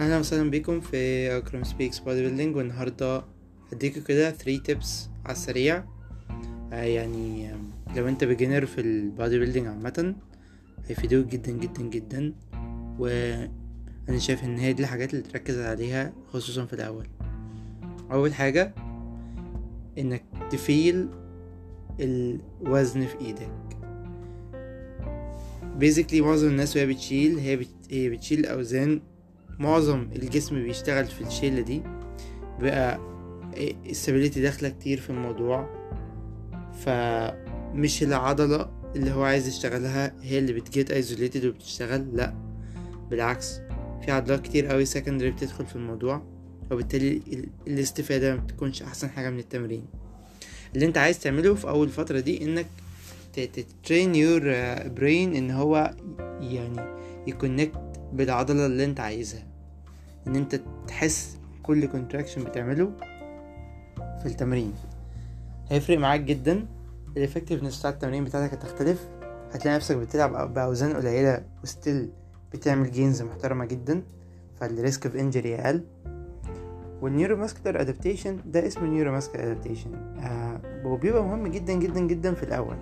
أهلا وسهلا بكم في اكرم speaks bodybuilding والنهاردة هديكوا كده 3 tips على السريع. آه يعني آم، لو أنت beginner في ال bodybuilding عامة هيفيدوك جدا جدا جدا. وأنا شايف إن هي دي الحاجات اللي تركز عليها خصوصا في الأول. أول حاجة إنك ت feel الوزن في إيدك. basically معظم الناس وهي بتشيل هي. هي بتشيل أوزان معظم الجسم بيشتغل في الشيلة دي بقى ال stability داخلة كتير في الموضوع. فمش العضلة اللي هو عايز يشتغلها هي اللي بت get isolated وبتشتغل لا. بالعكس في عضلات كتير قوي secondary بتدخل في الموضوع وبالتالي ال- الاستفادة ما بتكونش أحسن حاجة من التمرين. اللي أنت عايز تعمله في أول فترة دي إنك ت train your brain إن هو يعني ي connect بالعضلة اللي أنت عايزها. إن أنت تحس كل contraction بتعمله في التمرين. هيفرق معاك جدا. ال effectiveness بتاع التمرين بتاعتك هتختلف. هتلاقي نفسك بتلعب بأوزان قليلة و still بتعمل gains محترمة جدا. فال risk of injury أقل. وال neuromuscular adaptation ده اسمه neuromuscular adaptation آه وبيبقى مهم جدا جدا جدا في الأول.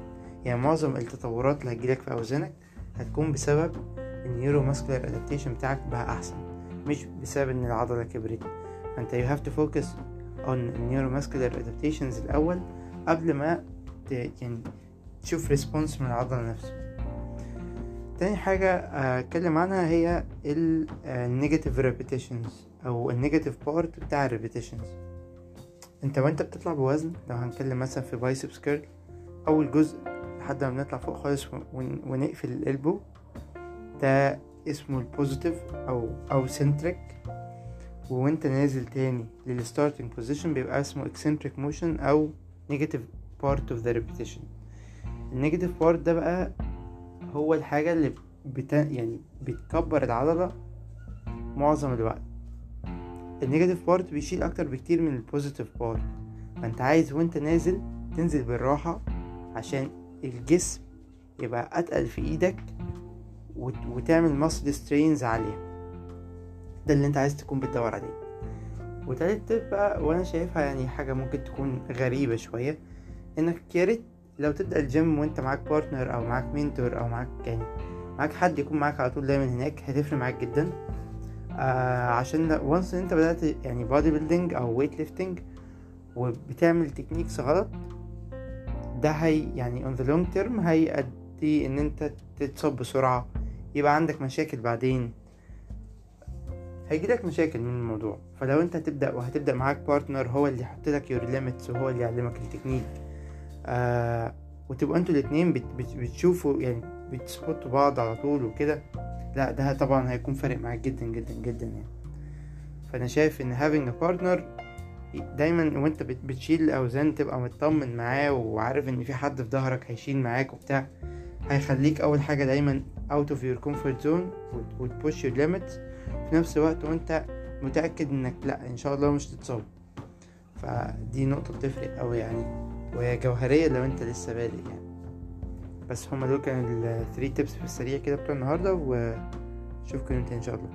يعني معظم التطورات اللي هتجيلك في أوزانك هتكون بسبب ال neuromuscular adaptation بتاعك بقى أحسن. مش بسبب إن العضلة كبرت فأنت you have to focus on neuromuscular adaptations الأول قبل ما. يعني تشوف response من العضلة نفسه تاني حاجة آه، اتكلم عنها هي ال آه، negative repetitions أو ال negative part بتاع ال repetitions أنت وأنت بتطلع بوزن لو هنتكلم مثلا في biceps curl أول جزء لحد ما بنطلع فوق خالص ون... ونقفل ال elbow ده اسمه ال positive أو أو concentric وإنت نازل تاني لل starting position بيبقى اسمه eccentric motion أو negative part of the repetition. ال negative part ده بقى هو الحاجة اللي بت... يعني بتكبر العضلة معظم الوقت. ال negative part بيشيل أكتر بكتير من ال positive part فانت عايز وإنت نازل تنزل بالراحة عشان الجسم يبقى أتقل في إيدك. وتعمل muscle strains عالية ده اللي انت عايز تكون بتدور عليه. وتالت بقى وأنا شايفها يعني حاجة ممكن تكون غريبة شوية انك يا ريت لو تبدأ الجيم وانت معاك partner أو معاك mentor أو معاك يعني معاك حد يكون معاك على طول دايما هناك هتفرق معاك جدا. آه عشان once انت بدأت يعني bodybuilding أو weight lifting وبتعمل techniques غلط ده هي يعني on the long term هيأدي إن انت تتصاب بسرعة يبقى عندك مشاكل بعدين. هيجيلك مشاكل من الموضوع. فلو انت هتبدأ وهتبدأ معاك partner هو اللي يحط لك your limits وهو اللي يعلمك التكنيك. آه وتبقوا أنتوا الاتنين بت بت بتشوفوا يعني بتسبوتوا بعض على طول وكده. لا ده طبعا هيكون فارق معاك جدا جدا جدا يعني. فأنا شايف إن having a partner دايما وأنت بت- بتشيل الاوزان تبقى مطمن معاه وعارف إن في حد في ظهرك هيشيل معاك وبتاع. هيخليك أول حاجة دايما out of your comfort zone وت- وتبوش your limits. في نفس الوقت وأنت متأكد إنك لأ إن شاء الله مش تتصاب. فدي نقطة بتفرق قوي يعني. وهي جوهرية لو أنت لسه بادئ يعني. بس هما دول كانوا ال 3 tips في السريع كده بتوع النهارده واشوفكم انت إن شاء الله.